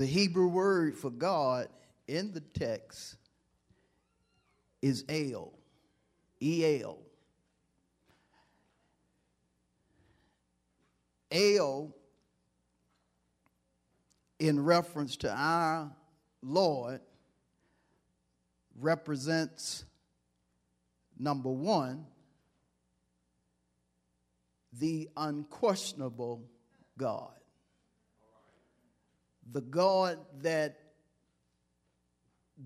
The Hebrew word for God in the text is El, E-L. El, in reference to our Lord, represents number one, the unquestionable God the God that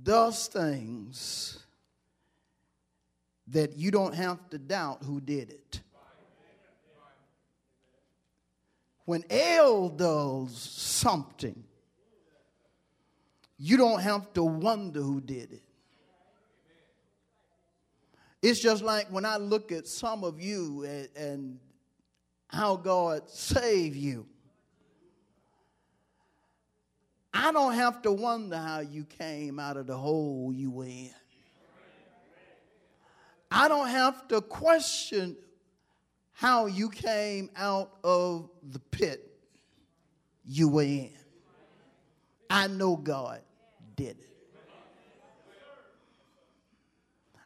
does things that you don't have to doubt who did it. When El does something, you don't have to wonder who did it. It's just like when I look at some of you and, and how God saved you. I don't have to wonder how you came out of the hole you were in. I don't have to question how you came out of the pit you were in. I know God did it.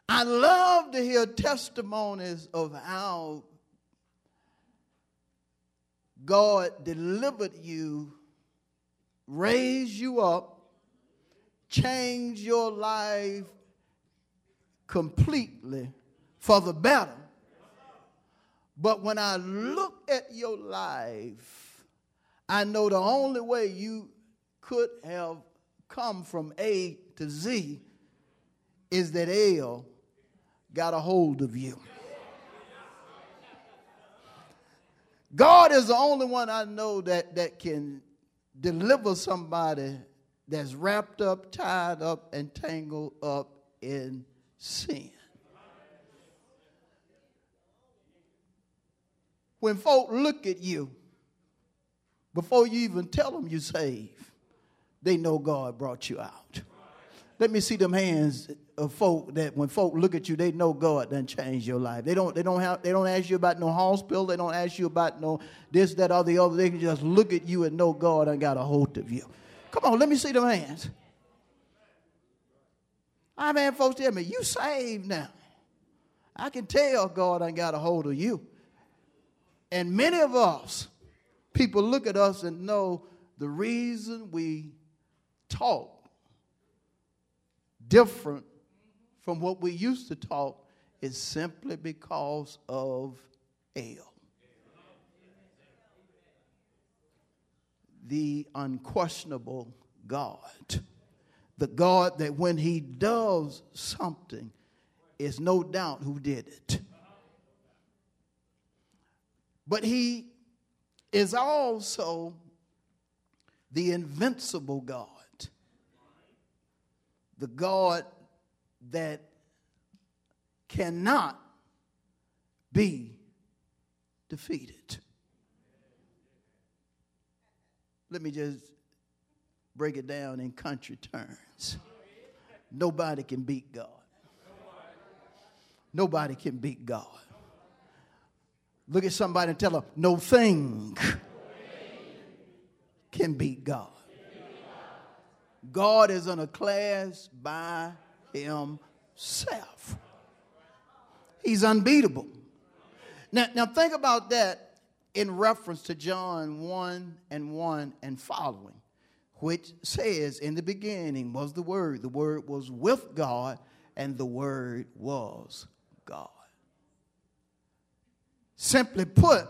I love to hear testimonies of how God delivered you raise you up, change your life completely for the better. But when I look at your life, I know the only way you could have come from A to Z is that El got a hold of you. God is the only one I know that, that can deliver somebody that's wrapped up, tied up, and tangled up in sin. When folk look at you, before you even tell them you're saved, they know God brought you out. Let me see them hands of folk that when folk look at you, they know God done changed your life. They don't, they don't have, they don't ask you about no hospital. They don't ask you about no this, that, or the other. They can just look at you and know God done got a hold of you. Come on, let me see them hands. I've had folks tell me, you saved now. I can tell God done got a hold of you. And many of us, people look at us and know the reason we talk different from what we used to talk is simply because of El. The unquestionable God. The God that when he does something, is no doubt who did it. But he is also the invincible God the God that cannot be defeated. Let me just break it down in country terms. Nobody can beat God. Nobody can beat God. Look at somebody and tell them, no thing can beat God. God is in a class by himself. He's unbeatable. Now, now think about that in reference to John 1 and 1 and following, which says, In the beginning was the Word. The Word was with God, and the Word was God. Simply put,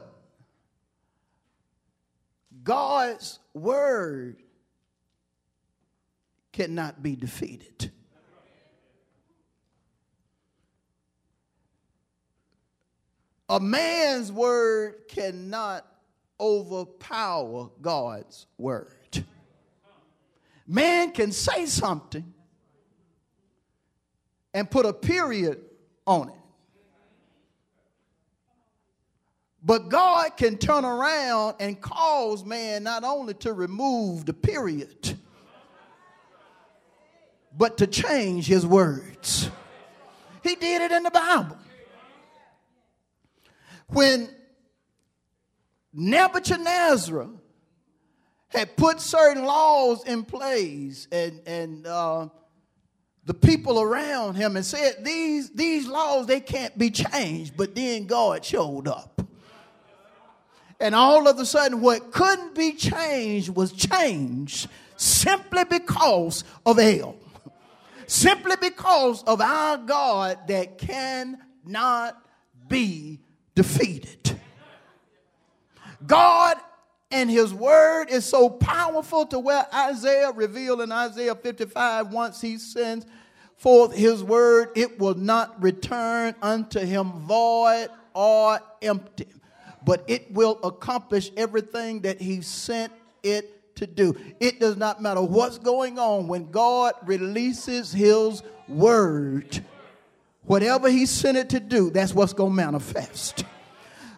God's Word cannot be defeated. A man's word cannot overpower God's word. Man can say something and put a period on it. But God can turn around and cause man not only to remove the period, but to change his words. He did it in the Bible. When Nebuchadnezzar had put certain laws in place and, and uh, the people around him and said these, these laws they can't be changed but then god showed up and all of a sudden what couldn't be changed was changed simply because of El. Simply because of our god that cannot be defeated. God and his word is so powerful to where Isaiah revealed in Isaiah 55 once he sends forth his word, it will not return unto him void or empty, but it will accomplish everything that he sent it to do. It does not matter what's going on when God releases his word. Whatever he sent it to do, that's what's going to manifest.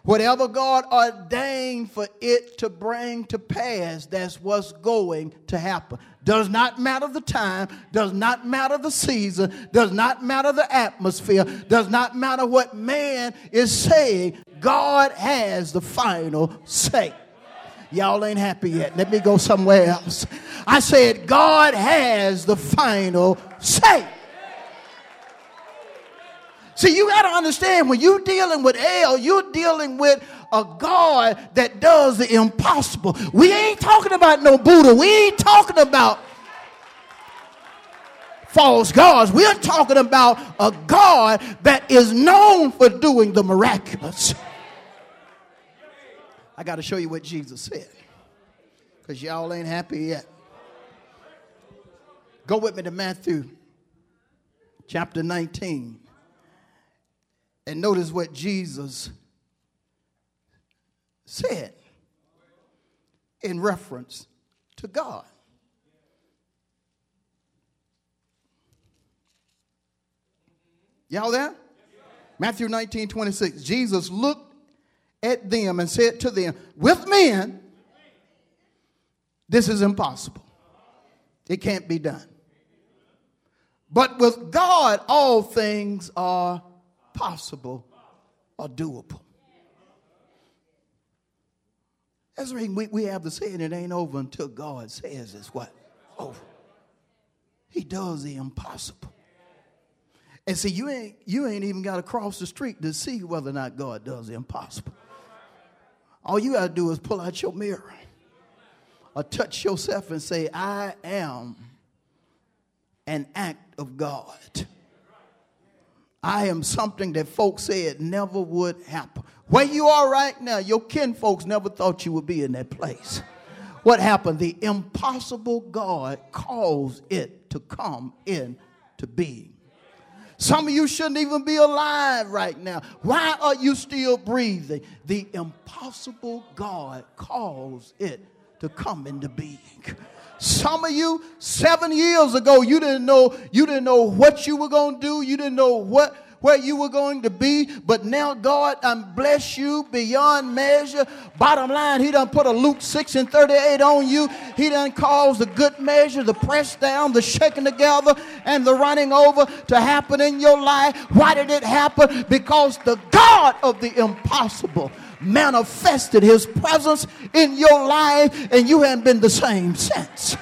Whatever God ordained for it to bring to pass, that's what's going to happen. Does not matter the time, does not matter the season, does not matter the atmosphere, does not matter what man is saying. God has the final say. Y'all ain't happy yet. Let me go somewhere else. I said, God has the final say. See, you got to understand when you're dealing with El, you're dealing with a God that does the impossible. We ain't talking about no Buddha. We ain't talking about false gods. We're talking about a God that is known for doing the miraculous. I got to show you what Jesus said because y'all ain't happy yet. Go with me to Matthew chapter 19. And notice what Jesus said in reference to God. Y'all there? Matthew 19, 26. Jesus looked at them and said to them, With men, this is impossible. It can't be done. But with God, all things are possible or doable. That's the reason we, we have the saying it ain't over until God says it's what? Over. He does the impossible. And see, you ain't you ain't even got to cross the street to see whether or not God does the impossible. All you got to do is pull out your mirror or touch yourself and say, I am an act of God. I am something that folks said never would happen. Where you are right now, your kin folks never thought you would be in that place. What happened? The impossible God caused it to come into being. Some of you shouldn't even be alive right now. Why are you still breathing? The impossible God caused it to come into being. Some of you, seven years ago, you didn't know, you didn't know what you were to do. You didn't know what where you were going to be, but now God I'm bless you beyond measure. Bottom line, He done put a Luke 6 and 38 on you. He done caused the good measure, the press down, the shaking together, and the running over to happen in your life. Why did it happen? Because the God of the impossible manifested his presence in your life and you haven't been the same since.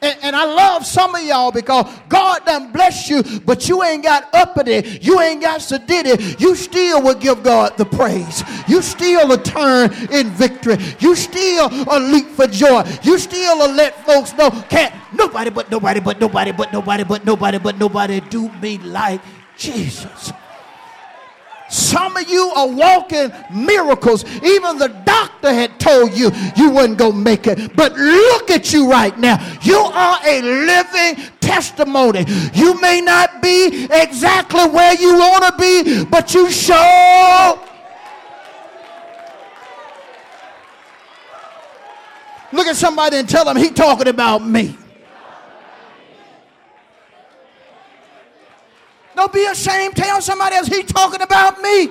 And, and, I love some of y'all because God done bless you, but you ain't got uppity, you ain't got sedity. You still will give God the praise. You still will turn in victory. You still will leap for joy. You still will let folks know, can't nobody but nobody but nobody but nobody but nobody but nobody do me like Jesus. Some of you are walking miracles. Even the doctor had told you you wouldn't go make it. But look at you right now. You are a living testimony. You may not be exactly where you want to be, but you show. Look at somebody and tell them he talking about me. Don't be ashamed. Tell somebody else he talking about me.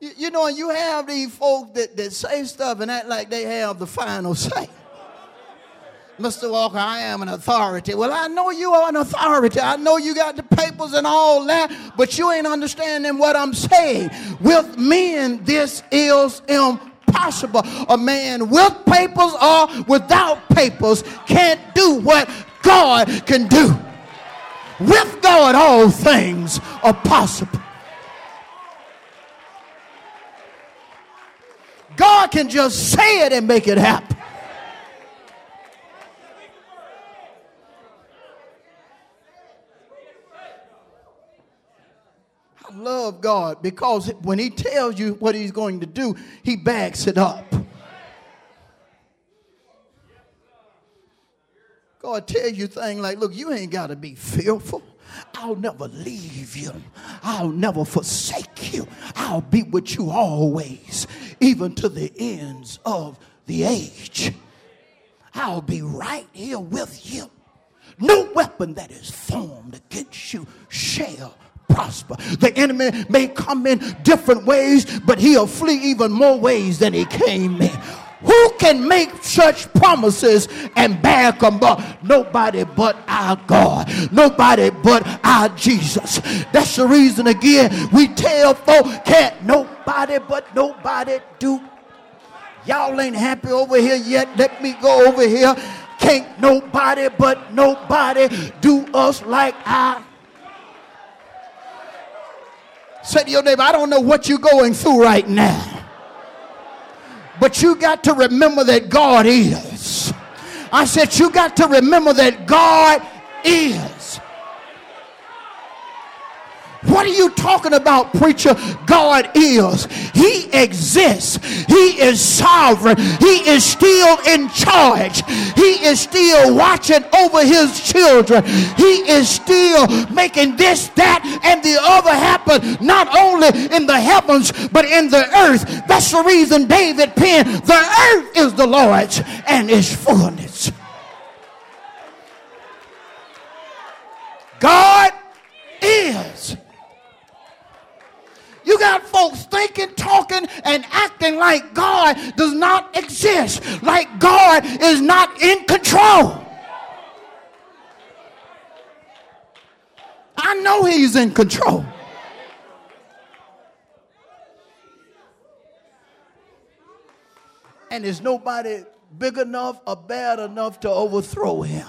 You, you know, you have these folks that, that say stuff and act like they have the final say. Mr. Walker, I am an authority. Well, I know you are an authority. I know you got the papers and all that, but you ain't understanding what I'm saying. With men, this is impossible. A man with papers or without papers can't do what God can do. With God, all things are possible. God can just say it and make it happen. Love God because when He tells you what He's going to do, He backs it up. God tells you things like, look, you ain't got to be fearful. I'll never leave you. I'll never forsake you. I'll be with you always, even to the ends of the age. I'll be right here with you. No weapon that is formed against you shall prosper. The enemy may come in different ways, but he'll flee even more ways than he came in. Who can make such promises and back them up? Nobody but our God. Nobody but our Jesus. That's the reason again we tell folk can't nobody but nobody do. Y'all ain't happy over here yet. Let me go over here. Can't nobody but nobody do us like I. Say to your neighbor, I don't know what you're going through right now. But you got to remember that God is. I said, You got to remember that God is. What are you talking about, preacher? God is. He exists. He is sovereign. He is still in charge. He is still watching over his children. He is still making this, that, and the other happen, not only in the heavens, but in the earth. That's the reason David penned, The earth is the Lord's and its fullness. God is. You got folks thinking, talking, and acting like God does not exist, like God is not in control. I know He's in control. And there's nobody big enough or bad enough to overthrow Him.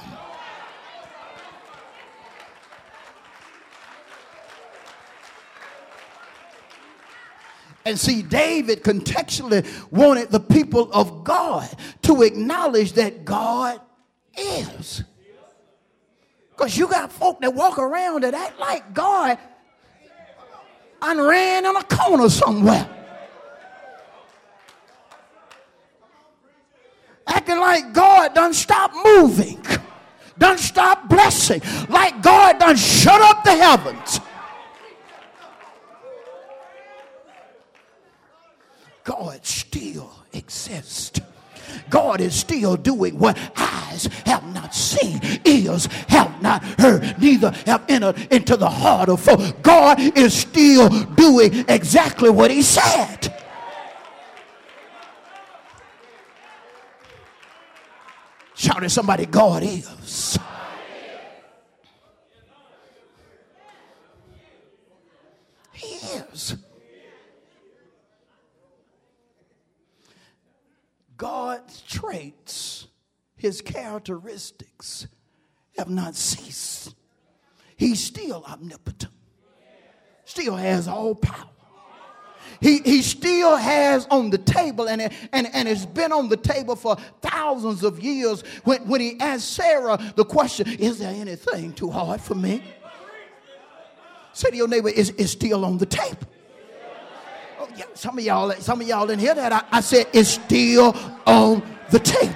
And see, David contextually wanted the people of God to acknowledge that God is. Because you got folk that walk around that act like God and ran in a corner somewhere. Acting like God done stop moving, done stop blessing, like God done shut up the heavens. God still exists. God is still doing what eyes have not seen, ears have not heard, neither have entered into the heart of folk. God is still doing exactly what He said. Shout at somebody, God is. He is. God's traits, his characteristics have not ceased. He's still omnipotent, still has all power. He, he still has on the table, and, and, and it's been on the table for thousands of years. When, when he asked Sarah the question, Is there anything too hard for me? Say to your neighbor, Is it still on the table? Oh, yeah, some of y'all, some of y'all didn't hear that. I, I said it's still on the tape.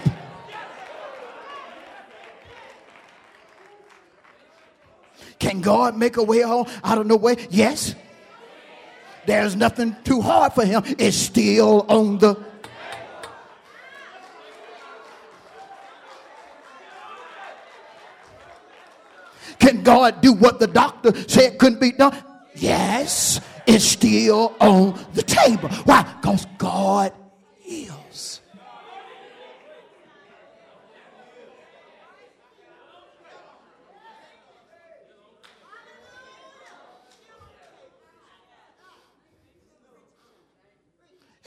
Can God make a way out of no way? Yes. There's nothing too hard for him. It's still on the Can God do what the doctor said couldn't be done? Yes, it's still on the table. Why? Because God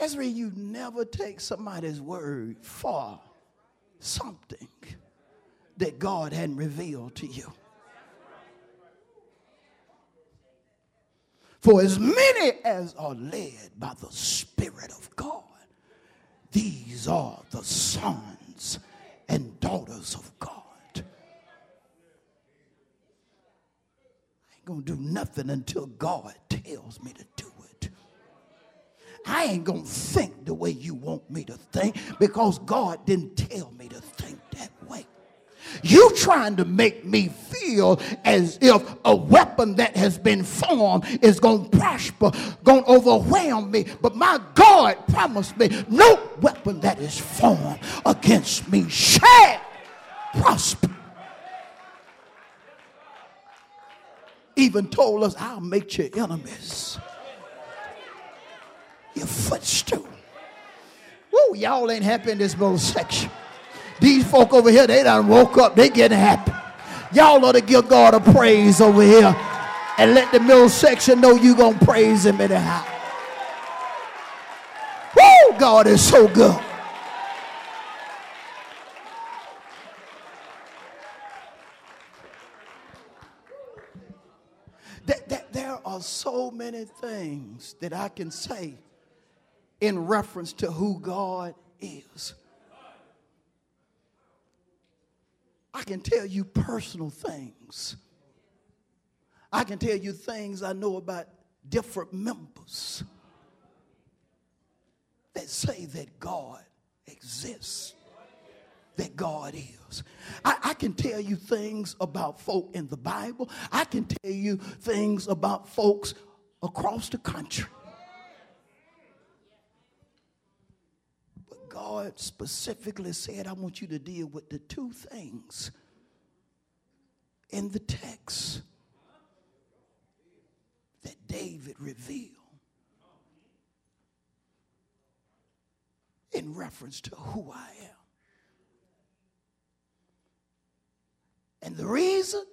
is. Ezra, you never take somebody's word for something that God hadn't revealed to you. For as many as are led by the Spirit of God, these are the sons and daughters of God. I ain't gonna do nothing until God tells me to do. I ain't gonna think the way you want me to think because God didn't tell me to think that way. You trying to make me feel as if a weapon that has been formed is going to prosper, going to overwhelm me. But my God promised me no weapon that is formed against me shall prosper. Even told us, I'll make your enemies your footstool. Woo, y'all ain't happy in this little section. These folk over here, they done woke up. They getting happy. Y'all ought to give God a praise over here and let the middle section know you going to praise him anyhow. Woo! God is so good. There are so many things that I can say in reference to who God is. I can tell you personal things. I can tell you things I know about different members that say that God exists, that God is. I, I, can tell you things about folk in the Bible. I can tell you things about folks across the country. God specifically said, I want you to deal with the two things in the text that David revealed in reference to who I am. And the reason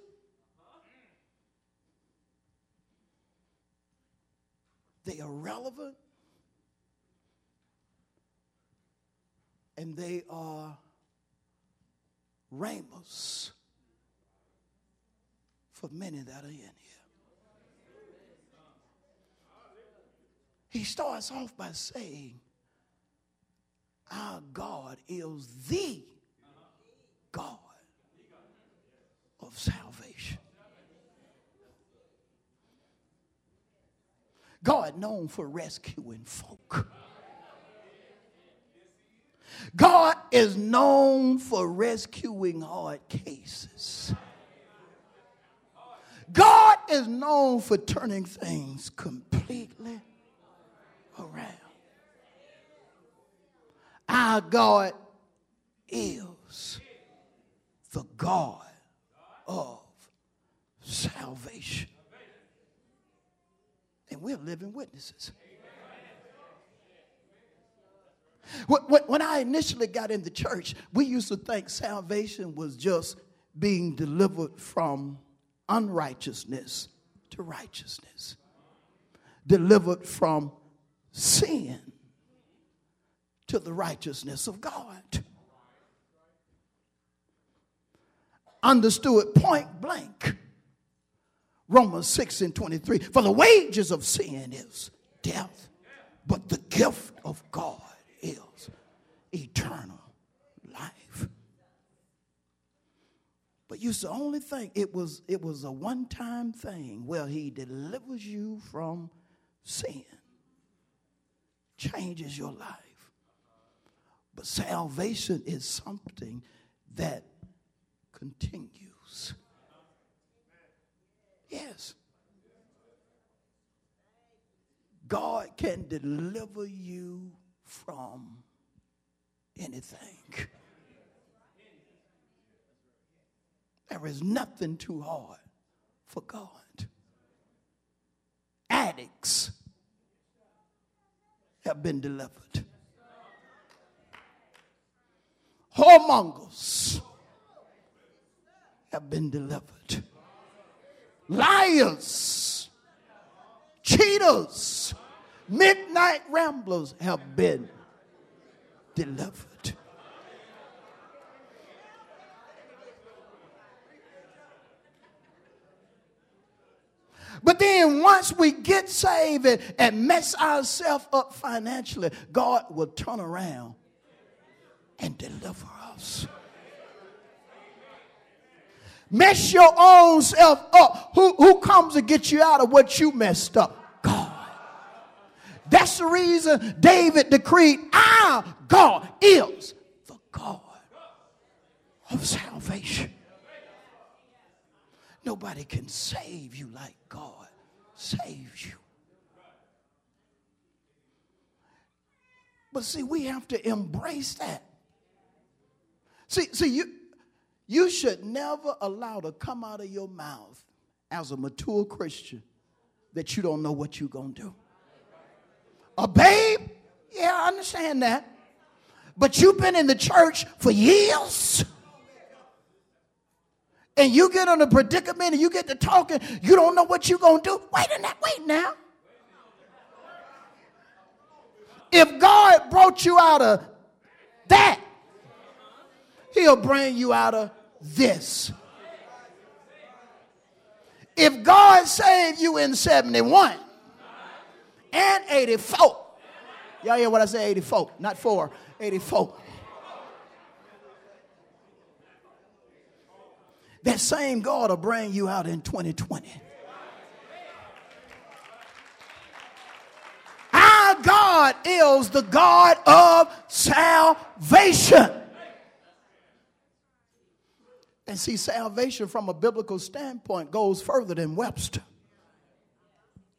they are relevant and they are ramos for many that are in here. He starts off by saying, Our God is the God of salvation. God known for rescuing folk. God is known for rescuing hard cases. God is known for turning things completely around. Our God is the God of salvation. And we're living witnesses. When I initially got in the church, we used to think salvation was just being delivered from unrighteousness to righteousness, delivered from sin to the righteousness of God. Understood point blank. Romans 6 and 23. For the wages of sin is death, but the gift of God eternal life. But you should only think it was it was a one-time thing. Well, he delivers you from sin, changes your life. But salvation is something that continues. Yes. God can deliver you from anything. There is nothing too hard for God. Addicts have been delivered. Whoremongers have been delivered. Liars, cheaters, midnight ramblers have been delivered. But then once we get saved and, and mess ourselves up financially, God will turn around and deliver us. Mess your own self up. Who, who comes to get you out of what you messed up? God. That's the reason David decreed, Our God is the God of salvation. Nobody can save you like God saves you. But see, we have to embrace that. See, see, you, you should never allow to come out of your mouth as a mature Christian that you don't know what you're to do. A babe? Yeah, I understand that. But you've been in the church for years and you get in a predicament and you get to talking, you don't know what you're going to do. Wait a minute, wait now. If God brought you out of that, He'll bring you out of this. If God saved you in 71 and 84, y'all hear what I say 84, not 4, 84. That same God will bring you out in 2020. Our God is the God of salvation. And see, salvation from a biblical standpoint goes further than Webster.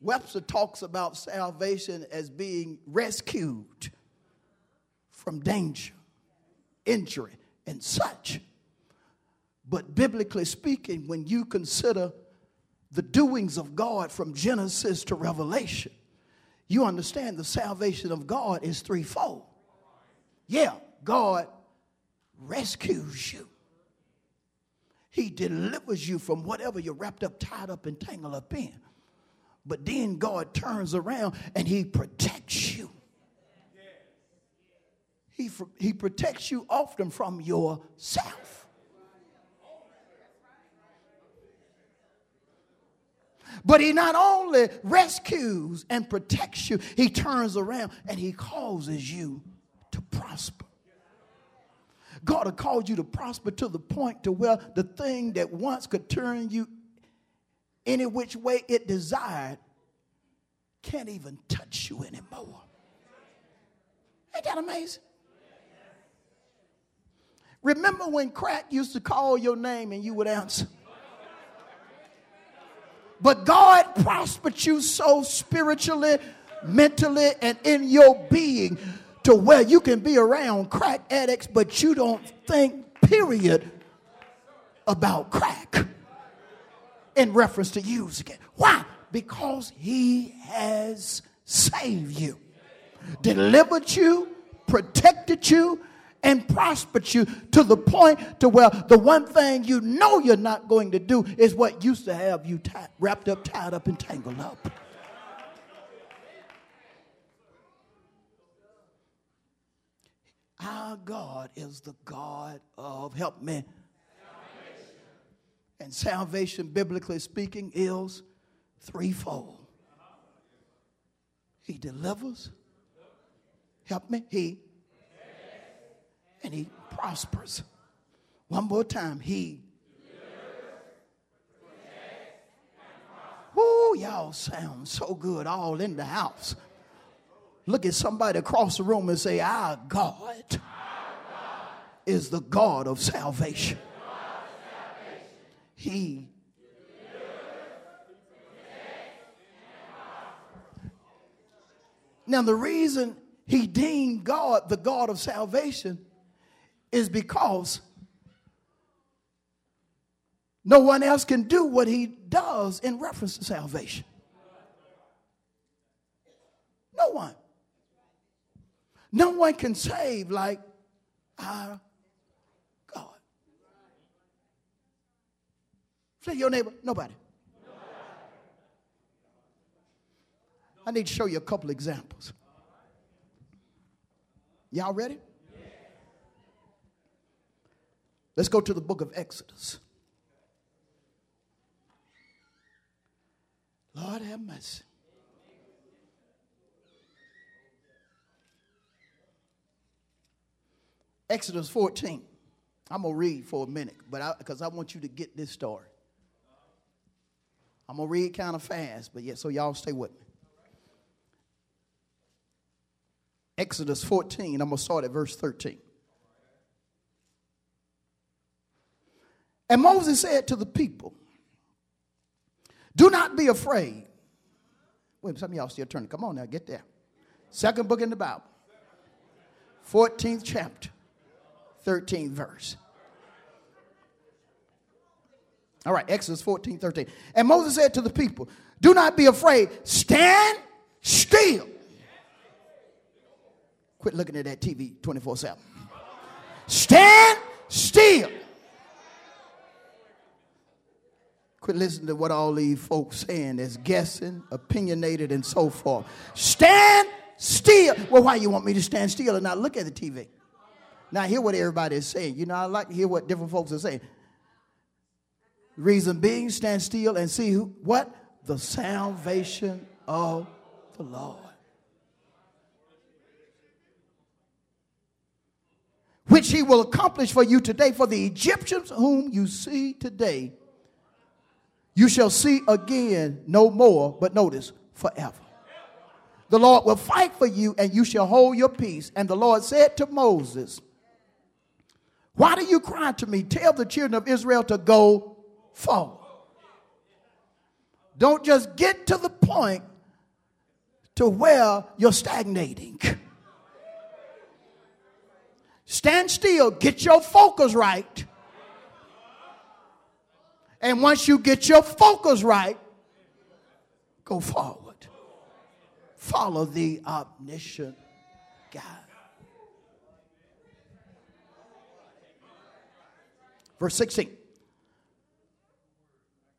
Webster talks about salvation as being rescued from danger, injury, and such. But biblically speaking, when you consider the doings of God from Genesis to Revelation, you understand the salvation of God is threefold. Yeah, God rescues you. He delivers you from whatever you're wrapped up, tied up, and tangled up in. But then God turns around and He protects you. He, he protects you often from yourself. But he not only rescues and protects you, he turns around and he causes you to prosper. God has called you to prosper to the point to where the thing that once could turn you any which way it desired can't even touch you anymore. Ain't that amazing? Remember when crack used to call your name and you would answer? But God prospered you so spiritually, mentally, and in your being to where you can be around crack addicts, but you don't think, period, about crack in reference to using it. Why? Because He has saved you, delivered you, protected you, and prospered you to the point to where the one thing you know you're not going to do is what used to have you tied, wrapped up, tied up, and tangled up. Our God is the God of help me. Salvation. And salvation, biblically speaking, is threefold. He delivers. Help me. He and he prospers. One more time. He. Woo, y'all sound so good all in the house. Look at somebody across the room and say, Our God, is the God of salvation. He Now, the reason he deemed God the God of salvation is because no one else can do what he does in reference to salvation. No one. No one can save like our God. Say your neighbor, nobody. I need to show you a couple examples. Y'all ready? Let's go to the book of Exodus. Lord have mercy. Exodus 14. I'm going to read for a minute, but because I, I, want you to get this story. I'm going to read kind of fast, but yeah, so y'all stay with me. Exodus 14, I'm going to start at verse 13. And Moses said to the people, Do not be afraid. Wait, some of y'all still turning. Come on now, get there. Second book in the Bible, 14th chapter, 13th verse. All right, Exodus 14, 13. And Moses said to the people, Do not be afraid, stand still Quit looking at that TV 24 7. Stand still. Quit listening to what all these folks saying that's guessing, opinionated, and so forth. Stand still. Well, why you want me to stand still and not look at the TV? Now hear what everybody is saying. You know, I like to hear what different folks are saying. Reason being, stand still and see who, what? The salvation of the Lord. which he will accomplish for you today. For the Egyptians whom you see today, you shall see again no more, but notice, forever. The Lord will fight for you, and you shall hold your peace. And the Lord said to Moses, Why do you cry to me? Tell the children of Israel to go forward. Don't just get to the point to where you're stagnating. Stand still, get your focus right. And once you get your focus right, go forward. Follow the omniscient God. Verse 16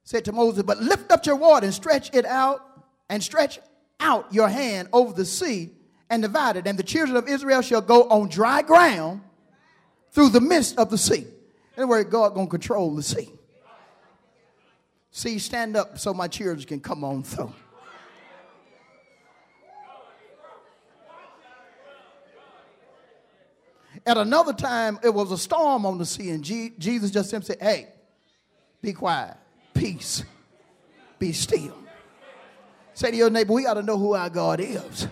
said to Moses, But lift up your rod and stretch it out, and stretch out your hand over the sea and divide it. and the children of Israel shall go on dry ground through the midst of the sea. Anyway, God gonna control the sea. See, stand up so my children can come on through. At another time, it was a storm on the sea, and Jesus just simply said, Hey, be quiet, peace, be still. Say to your neighbor, we ought to know who our God is.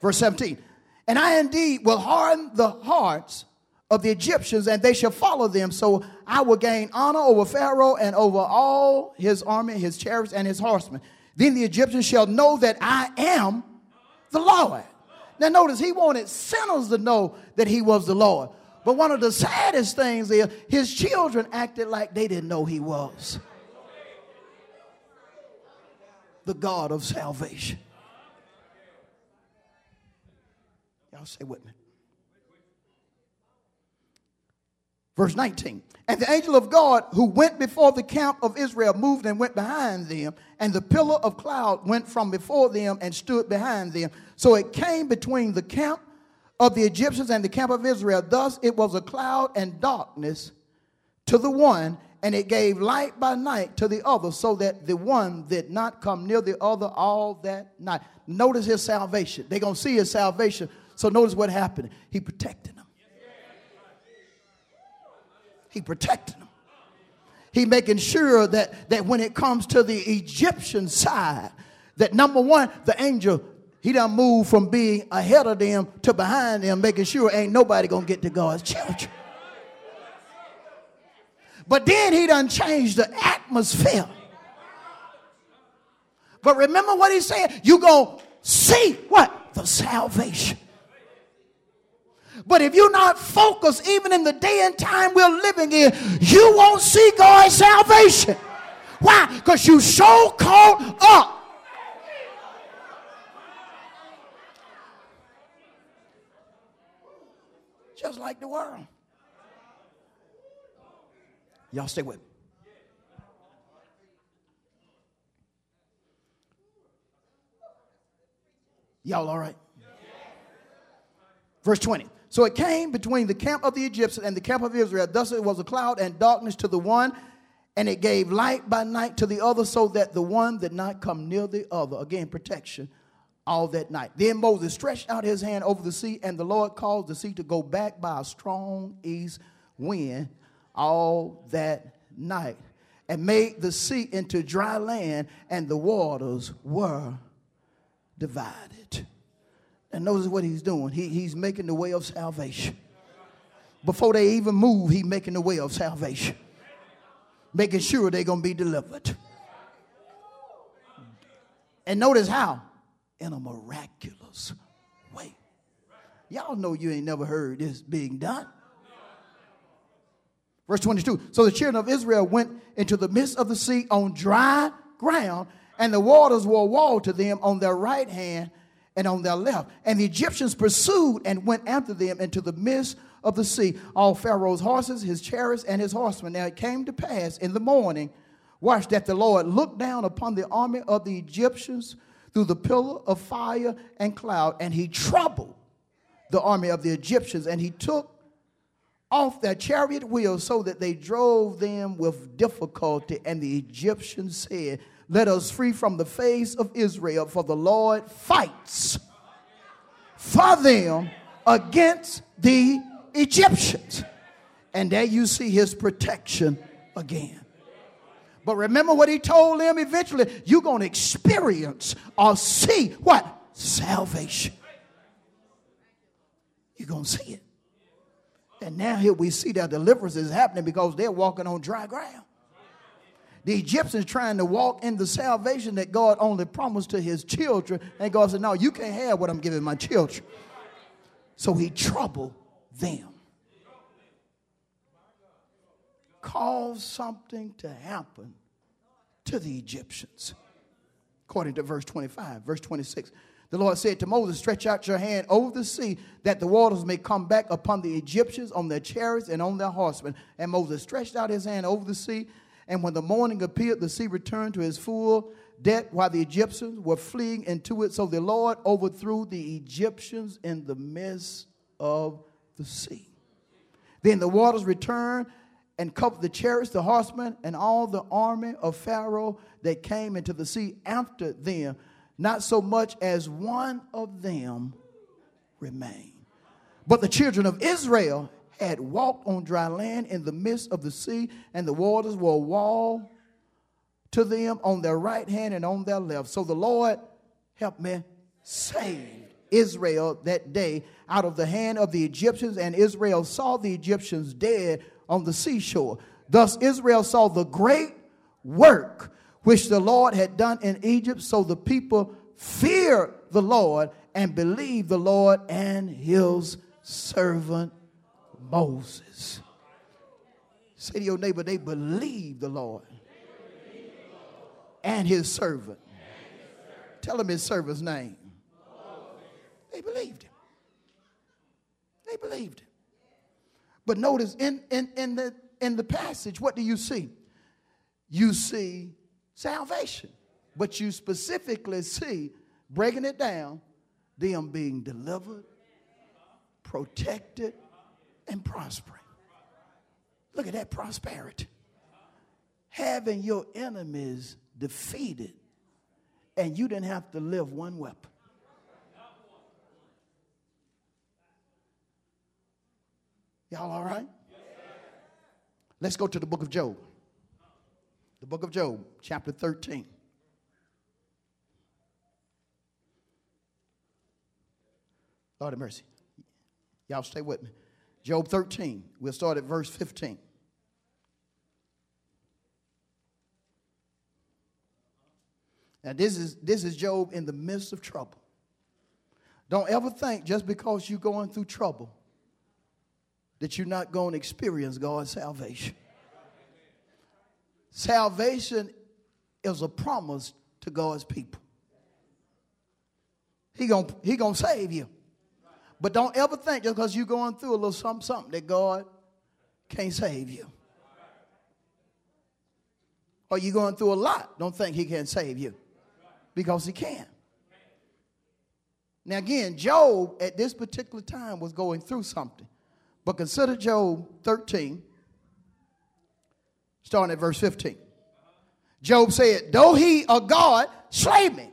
Verse 17. And I indeed will harden the hearts of the Egyptians, and they shall follow them. So I will gain honor over Pharaoh and over all his army, his chariots, and his horsemen. Then the Egyptians shall know that I am the Lord. Now, notice he wanted sinners to know that he was the Lord. But one of the saddest things is his children acted like they didn't know he was the God of salvation. Y'all say with me. Verse 19. And the angel of God who went before the camp of Israel moved and went behind them, and the pillar of cloud went from before them and stood behind them. So it came between the camp of the Egyptians and the camp of Israel. Thus it was a cloud and darkness to the one, and it gave light by night to the other, so that the one did not come near the other all that night. Notice his salvation. They're going to see his salvation so notice what happened. He protected them. He protecting them. He making sure that, that when it comes to the Egyptian side, that number one, the angel, he done moved from being ahead of them to behind them, making sure ain't nobody gonna get to God's children. But then he done changed the atmosphere But remember what he said? You're going to see what? The salvation. But if you're not focused, even in the day and time we're living in, you won't see God's salvation. Why? Because you so caught up. Just like the world. Y'all stay with me. Y'all all right? Verse 20. So it came between the camp of the Egyptians and the camp of Israel. Thus it was a cloud and darkness to the one, and it gave light by night to the other, so that the one did not come near the other. Again, protection all that night. Then Moses stretched out his hand over the sea, and the Lord caused the sea to go back by a strong east wind all that night, and made the sea into dry land, and the waters were divided. And notice what he's doing. He, he's making the way of salvation. Before they even move, he's making the way of salvation. Making sure they're going to be delivered. And notice how? In a miraculous way. Y'all know you ain't never heard this being done. Verse 22 So the children of Israel went into the midst of the sea on dry ground, and the waters were a wall to them on their right hand and on their left. And the Egyptians pursued and went after them into the midst of the sea, all Pharaoh's horses, his chariots, and his horsemen. Now it came to pass in the morning, watch that the Lord looked down upon the army of the Egyptians through the pillar of fire and cloud, and he troubled the army of the Egyptians, and he took off their chariot wheels so that they drove them with difficulty. And the Egyptians said, let us free from the face of Israel, for the Lord fights for them against the Egyptians. And there you see his protection again. But remember what he told them eventually you're going to experience or see what? Salvation. You're going to see it. And now here we see that deliverance is happening because they're walking on dry ground. The Egyptians trying to walk in the salvation that God only promised to his children. And God said, No, you can't have what I'm giving my children. So he troubled them. Caused something to happen to the Egyptians. According to verse 25, verse 26. The Lord said to Moses, Stretch out your hand over the sea, that the waters may come back upon the Egyptians on their chariots and on their horsemen. And Moses stretched out his hand over the sea, and when the morning appeared, the sea returned to its full depth while the Egyptians were fleeing into it. So the Lord overthrew the Egyptians in the midst of the sea. Then the waters returned and covered the chariots, the horsemen, and all the army of Pharaoh that came into the sea after them. Not so much as one of them remained. But the children of Israel had walked on dry land in the midst of the sea, and the waters were a wall to them on their right hand and on their left. So the Lord, help me, saved Israel that day out of the hand of the Egyptians, and Israel saw the Egyptians dead on the seashore. Thus Israel saw the great work which the Lord had done in Egypt. So the people feared the Lord and believed the Lord and his servant Moses. Say to your neighbor, they believe the Lord and his servant. Tell him his servant's name. They believed him. They believed him. But notice in, in, in, the, in the passage, what do you see? You see salvation. But you specifically see, breaking it down, them being delivered, protected, and prospering. Look at that prosperity. Having your enemies defeated, and you didn't have to live one weapon. Y'all all right? Let's go to the book of Job. The book of Job, chapter 13. Lord of mercy. Y'all stay with me. Job 13. We'll start at verse 15. Now, this is, this is Job in the midst of trouble. Don't ever think just because you're going through trouble that you're not going to experience God's salvation. Salvation is a promise to God's people. He gonna, he gonna save you. But don't ever think just because you're going through a little something, something that God can't save you. Or you're going through a lot, don't think he can't save you. Because he can. Now, again, Job at this particular time was going through something. But consider Job 13, starting at verse 15. Job said, Though he, a God, slay me.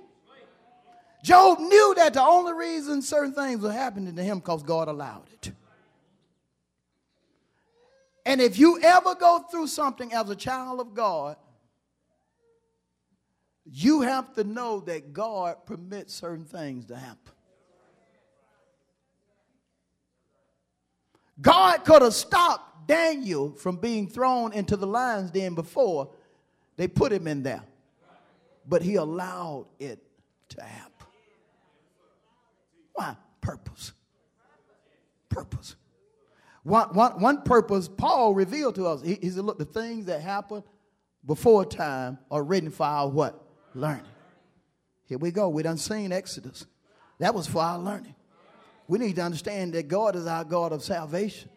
Job knew that the only reason certain things were happening to him because God allowed it. And if you ever go through something as a child of God, you have to know that God permits certain things to happen. God could have stopped Daniel from being thrown into the lion's den before they put him in there, but he allowed it to happen. Why? Purpose. Purpose. One, one, one purpose Paul revealed to us. He, he said, Look, the things that happen before time are written for our what? Learning. Here we go. We done seen Exodus. That was for our learning. We need to understand that God is our God of salvation.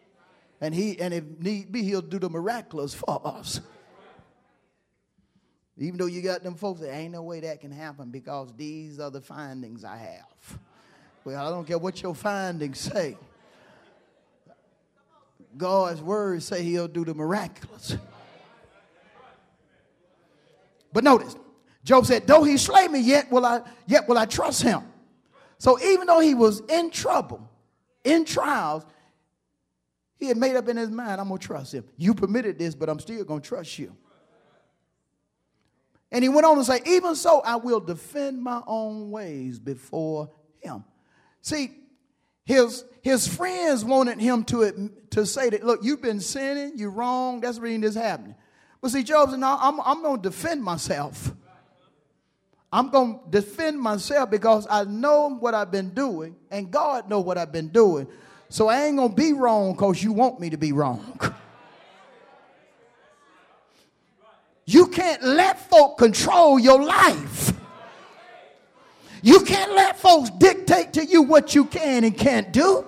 And he and if need be, he'll do the miraculous for us. Even though you got them folks that ain't no way that can happen because these are the findings I have. Well, I don't care what your findings say. God's words say he'll do the miraculous. But notice, Job said, though he slay me, yet will I yet will I trust him. So even though he was in trouble, in trials, he had made up in his mind, I'm gonna trust him. You permitted this, but I'm still gonna trust you. And he went on to say, Even so, I will defend my own ways before him. See, his, his friends wanted him to, to say that, look, you've been sinning, you're wrong, that's the reason this happening. But see, Job said, no, I'm, I'm going to defend myself. I'm going to defend myself because I know what I've been doing, and God know what I've been doing. So I ain't going to be wrong because you want me to be wrong. You can't let folk control your life. You can't let folks dictate to you what you can and can't do.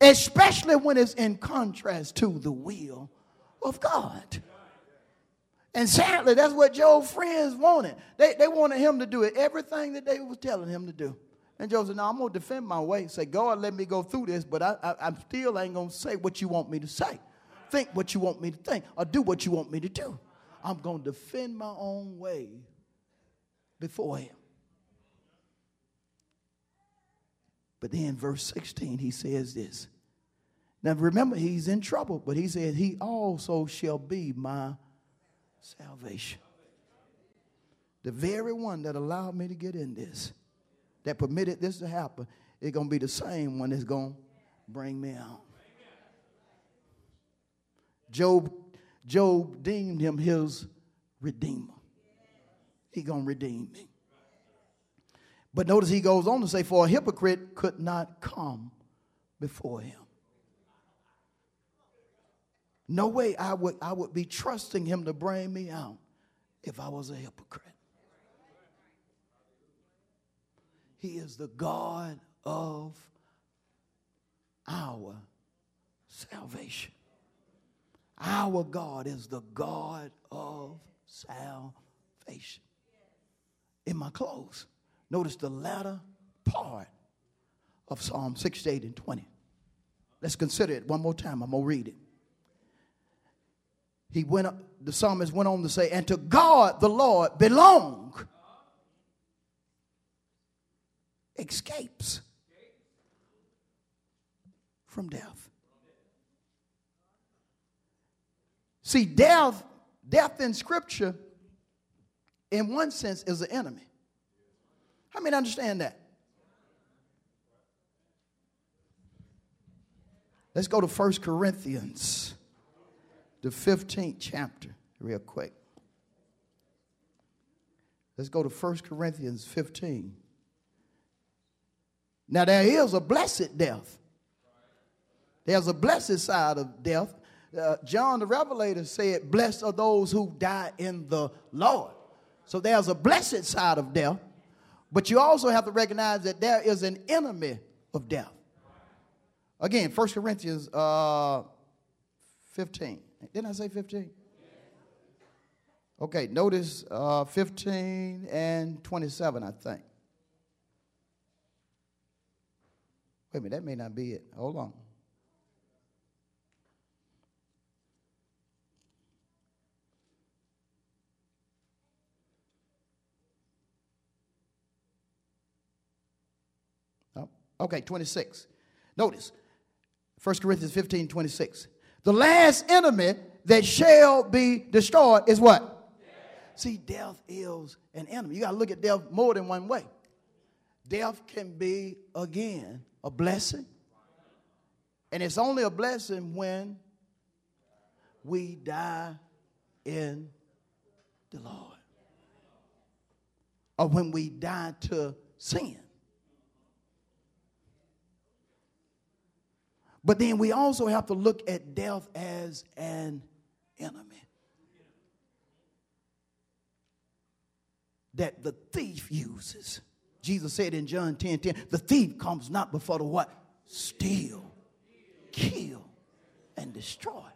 Especially when it's in contrast to the will of God. And sadly, that's what Job's friends wanted. They, they wanted him to do it, everything that they was telling him to do. And Job said, No, I'm going to defend my way. Say, God, let me go through this, but I, I, I still ain't going to say what you want me to say. Think what you want me to think, or do what you want me to do. I'm going to defend my own way before him. But then, verse 16, he says this. Now, remember, he's in trouble, but he said, He also shall be my salvation. The very one that allowed me to get in this, that permitted this to happen, is going to be the same one that's going to bring me out. Job, Job deemed him his redeemer. He gonna redeem me. But notice he goes on to say, For a hypocrite could not come before him. No way I would, I would be trusting him to bring me out if I was a hypocrite. He is the God of our salvation. Our God is the God of salvation. In my clothes, notice the latter part of Psalm 68 and 20. Let's consider it one more time. I'm going to read it. He went up, the psalmist went on to say, And to God the Lord belong escapes from death. See, death, death in scripture, in one sense, is an enemy. How many understand that? Let's go to 1 Corinthians, the 15th chapter, real quick. Let's go to 1 Corinthians 15. Now, there is a blessed death. There's a blessed side of death. Uh, John the Revelator said, Blessed are those who die in the Lord. So there's a blessed side of death, but you also have to recognize that there is an enemy of death. Again, 1 Corinthians uh, 15. Didn't I say 15? Okay, notice uh, 15 and 27, I think. Wait a minute, that may not be it. Hold on. Oh, okay, 26. Notice 1 Corinthians 15 26. The last enemy that shall be destroyed is what? Death. See, death is an enemy. You got to look at death more than one way. Death can be, again, a blessing. And it's only a blessing when we die in the Lord. Or when we die to sin. But then we also have to look at death as an enemy. That the thief uses. Jesus said in John 10 10, the thief comes not before the what? Steal, kill, and destroy.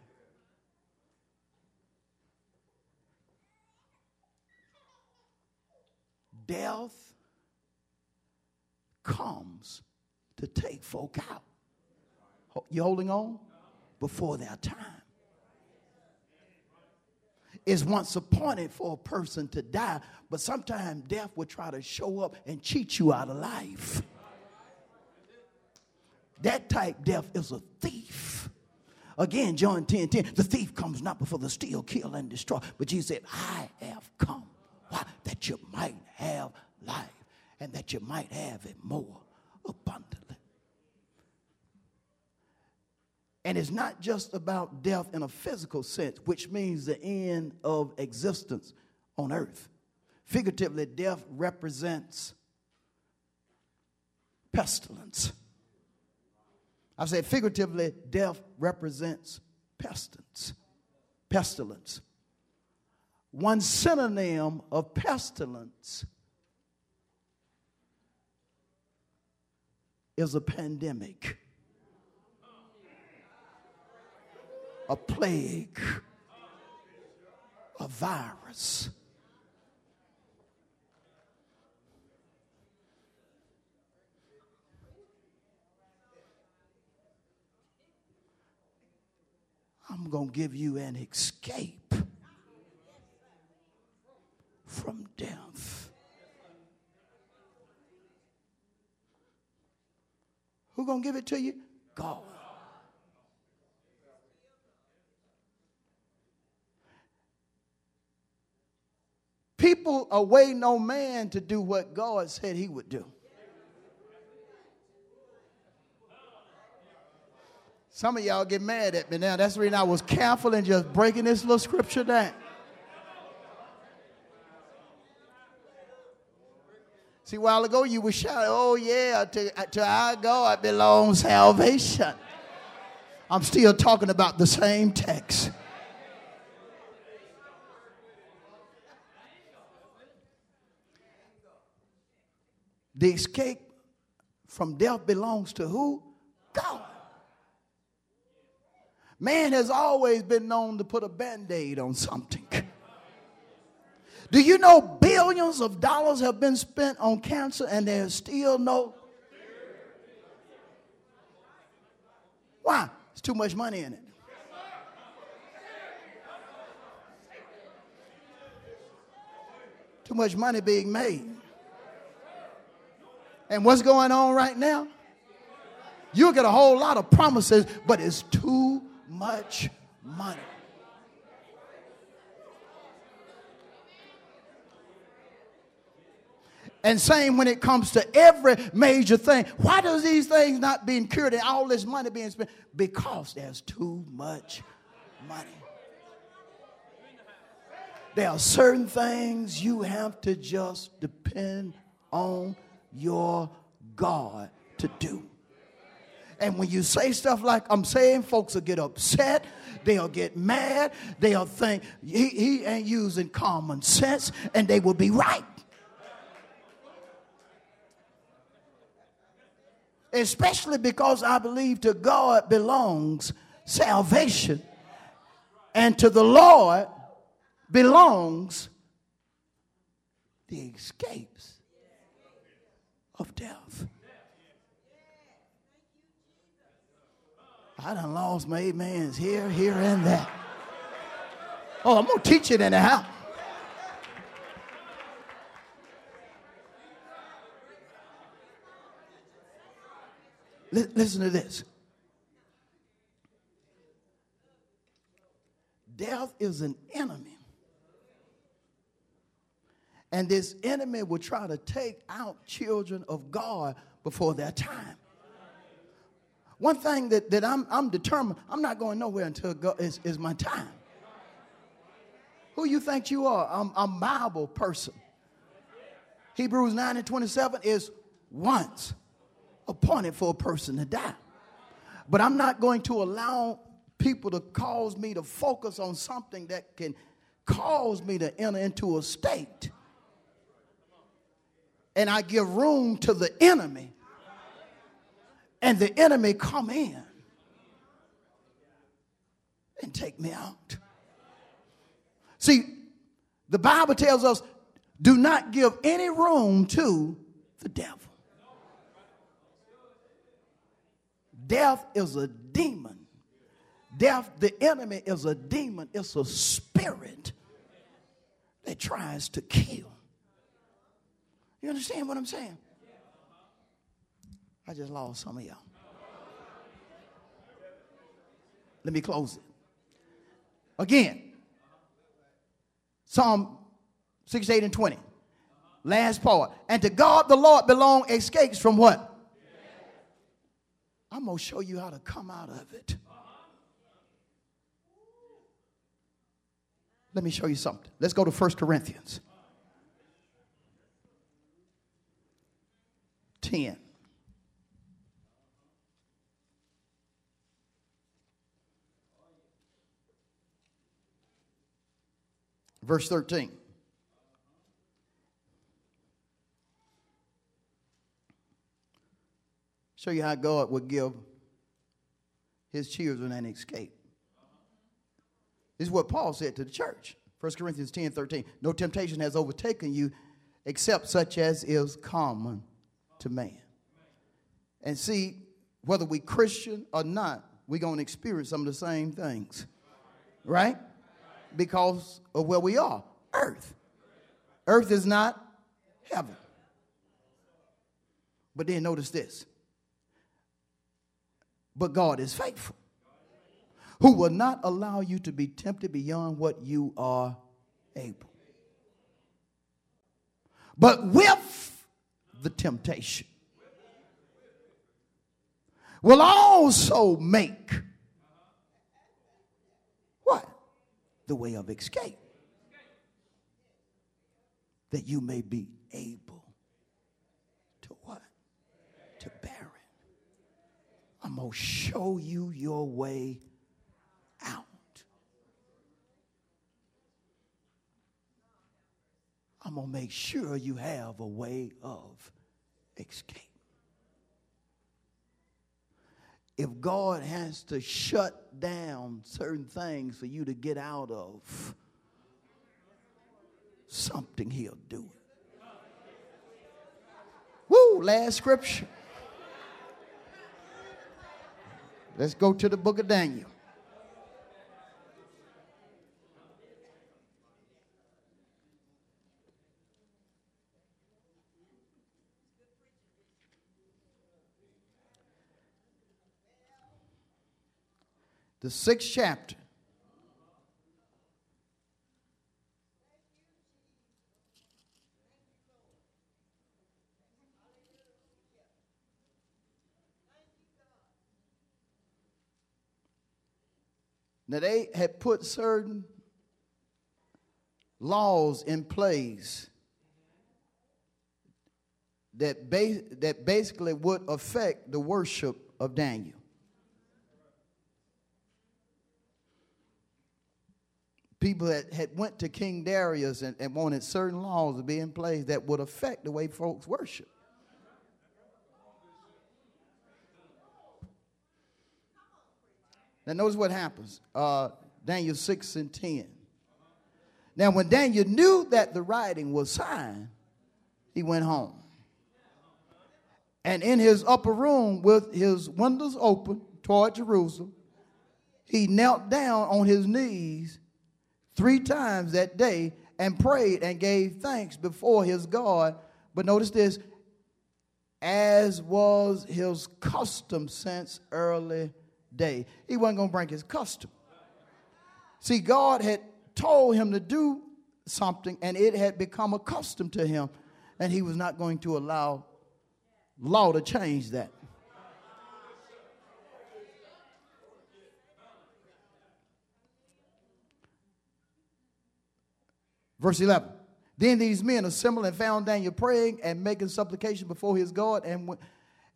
Death comes to take folk out. You holding on? Before their time. It's once appointed for a person to die, but sometimes death will try to show up and cheat you out of life. That type death is a thief. Again, John 10 10, the thief comes not before the steal, kill, and destroy. But Jesus said, I have come. Why? That you might have life and that you might have it more abundantly. And it's not just about death in a physical sense, which means the end of existence on earth. Figuratively, death represents pestilence. I say figuratively, death represents pestilence. Pestilence. One synonym of pestilence is a pandemic. A plague, a virus. I'm going to give you an escape from death. Who going to give it to you? God. People away no man to do what God said he would do. Some of y'all get mad at me now. That's the reason I was careful in just breaking this little scripture down. See, a while ago you were shouting, oh yeah, to, to our God belongs salvation. I'm still talking about the same text. The escape from death belongs to who? God. Man has always been known to put a band aid on something. Do you know billions of dollars have been spent on cancer and there's still no? Why? It's too much money in it. Too much money being made. And what's going on right now? You'll get a whole lot of promises, but it's too much money. And same when it comes to every major thing. Why does these things not being cured and all this money being spent? Because there's too much money. There are certain things you have to just depend on your God to do. And when you say stuff like I'm saying, folks will get upset. They'll get mad. They'll think he, he ain't using common sense, and they will be right. Especially because I believe to God belongs salvation, and to the Lord belongs the escapes of death. I done lost my amens here, here, and there. Oh, I'm going to teach it in house. Listen to this. Death is an enemy. And this enemy will try to take out children of God before their time. One thing that, that I'm, I'm determined, I'm not going nowhere until God is, is my time. Who you think you are? I'm, I'm a Bible person. Hebrews 9 and 27 is once appointed for a person to die. But I'm not going to allow people to cause me to focus on something that can cause me to enter into a state. And I give room to the enemy and the enemy come in and take me out. See, the Bible tells us do not give any room to the devil. Death is a demon. Death, the enemy is a demon. It's a spirit that tries to kill. You understand what I'm saying? I just lost some of y'all. Let me close it. Again, Psalm 68 and 20. Last part. And to God the Lord belong escapes from what? I'm going to show you how to come out of it. Let me show you something. Let's go to 1 Corinthians 10. Verse 13. Show you how God would give his children an escape. This is what Paul said to the church. 1 Corinthians 10 13. No temptation has overtaken you except such as is common to man. And see, whether we Christian or not, we're going to experience some of the same things. Right? because of where we are earth. Earth is not heaven. But then notice this. But God is faithful, who will not allow you to be tempted beyond what you are able. But with the temptation, will also make what? the way of escape. That you may be able to what? To bear it. I'm going to show you your way out. I'm going to make sure you have a way of escape. if God has to shut down certain things for you to get out of something, He'll do it. Woo, last scripture. Let's go to the book of Daniel. The sixth chapter. Now they had put certain laws in place that, ba- that basically would affect the worship of Daniel. People that had went to King Darius and, and wanted certain laws to be in place that would affect the way folks worship. Now, notice what happens. Uh, Daniel 6 and 10. Now, when Daniel knew that the writing was signed, he went home. And in his upper room, with his windows open toward Jerusalem, he knelt down on his knees three times that day and prayed and gave thanks before his God. But notice this as was his custom since early day. He wasn't going to break his custom. See, God had told him to do something, and it had become a custom to him, and he was not going to allow law to change that. Verse 11. Then these men assembled and found Daniel praying and making supplication before his God, and went,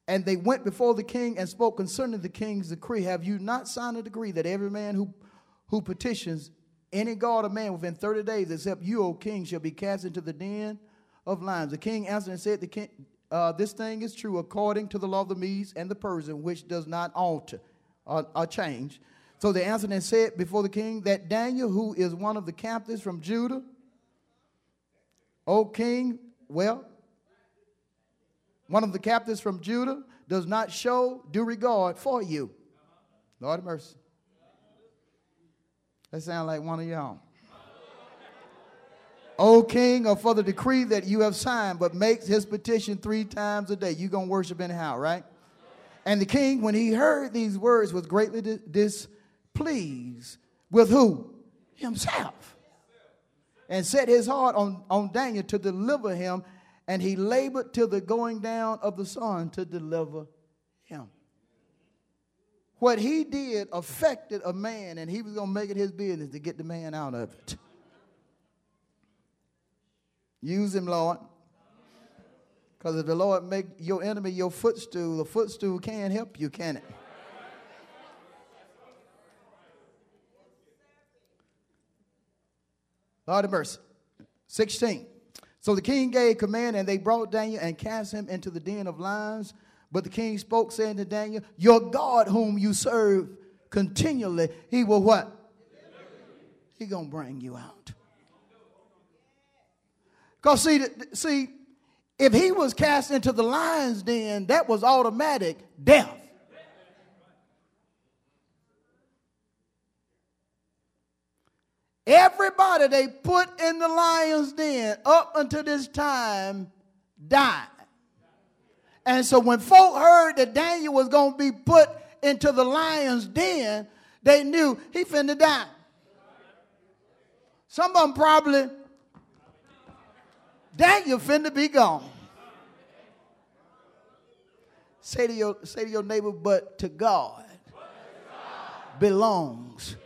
and they went before the king and spoke concerning the king's decree. Have you not signed a decree that every man who, who petitions any god or man within 30 days, except you, O king, shall be cast into the den of lions? The king answered and said, the king, uh, This thing is true according to the law of the Medes and the Persian, which does not alter or, or change. So they answered and said before the king that Daniel, who is one of the captives from Judah, O king, well, one of the captives from Judah does not show due regard for you. Lord mercy. That sounds like one of y'all. O king, or for the decree that you have signed, but makes his petition three times a day. You're going to worship anyhow, right? And the king, when he heard these words, was greatly displeased with who? Himself. And set his heart on, on Daniel to deliver him and he labored till the going down of the sun to deliver him. What he did affected a man, and he was going to make it his business to get the man out of it. Use him, Lord. Because if the Lord make your enemy your footstool, the footstool can't help you, can it? Lord of mercy. 16. So the king gave command, and they brought Daniel and cast him into the den of lions. But the king spoke, saying to Daniel, Your God, whom you serve continually, he will what? He gonna bring you out. Because see, see, if he was cast into the lion's den, that was automatic death. Everybody they put in the lion's den up until this time died. And so when folk heard that Daniel was going to be put into the lion's den, they knew he finna die. Some of them probably, Daniel finna be gone. Say to your, say to your neighbor, but to God, belongs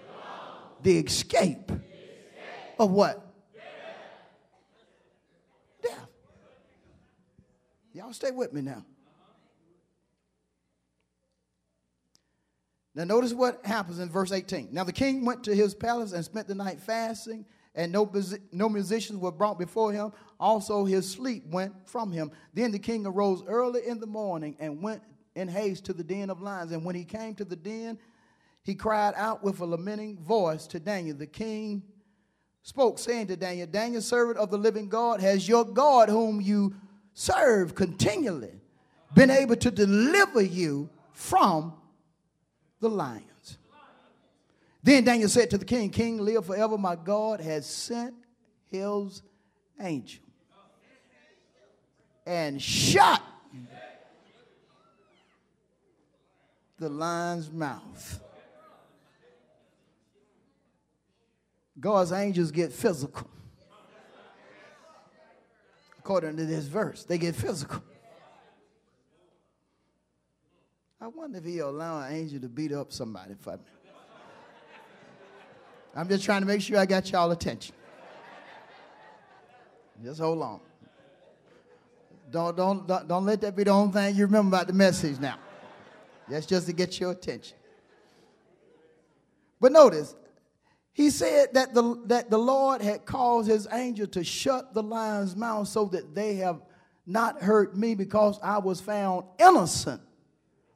the escape of what? Death. Y'all stay with me now. Now, notice what happens in verse 18. Now, the king went to his palace and spent the night fasting, and no, no musicians were brought before him. Also, his sleep went from him. Then the king arose early in the morning and went in haste to the den of lions. And when he came to the den, he cried out with a lamenting voice to Daniel. The king spoke, saying to Daniel, Daniel, servant of the living God, has your God, whom you serve continually, been able to deliver you from the lions? Then Daniel said to the king, King, live forever. My God has sent his angel and shut the lion's mouth. God's angels get physical. According to this verse, they get physical. I wonder if he'll allow an angel to beat up somebody for me. I'm just trying to make sure I got y'all attention. Just hold on. Don't, don't, don't, let that be the only thing you remember about the message now. That's just to get your attention. But notice, he said that the, that the Lord had caused his angel to shut the lion's mouth so that they have not hurt me because I was found innocent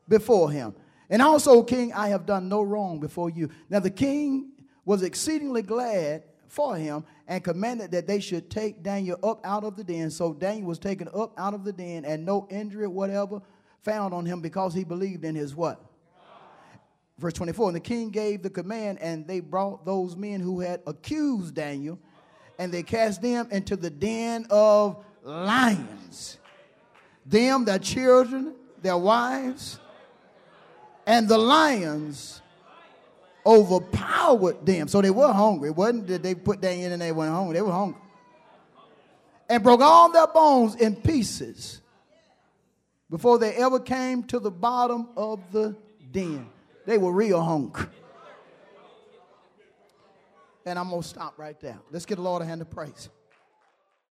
before him. And also, King, I have done no wrong before you. Now, the king was exceedingly glad for him and commanded that they should take Daniel up out of the den. So Daniel was taken up out of the den, and no injury whatever found on him because he believed in his what? Verse 24, and the king gave the command, and they brought those men who had accused Daniel, and they cast them into the den of lions. Them, their children, their wives, and the lions overpowered them. So they were hungry. It wasn't that they put Daniel in and they went hungry. They were hungry. And broke all their bones in pieces before they ever came to the bottom of the den. They were real hungry. And I'm going to stop right there. Let's get the Lord a hand of praise.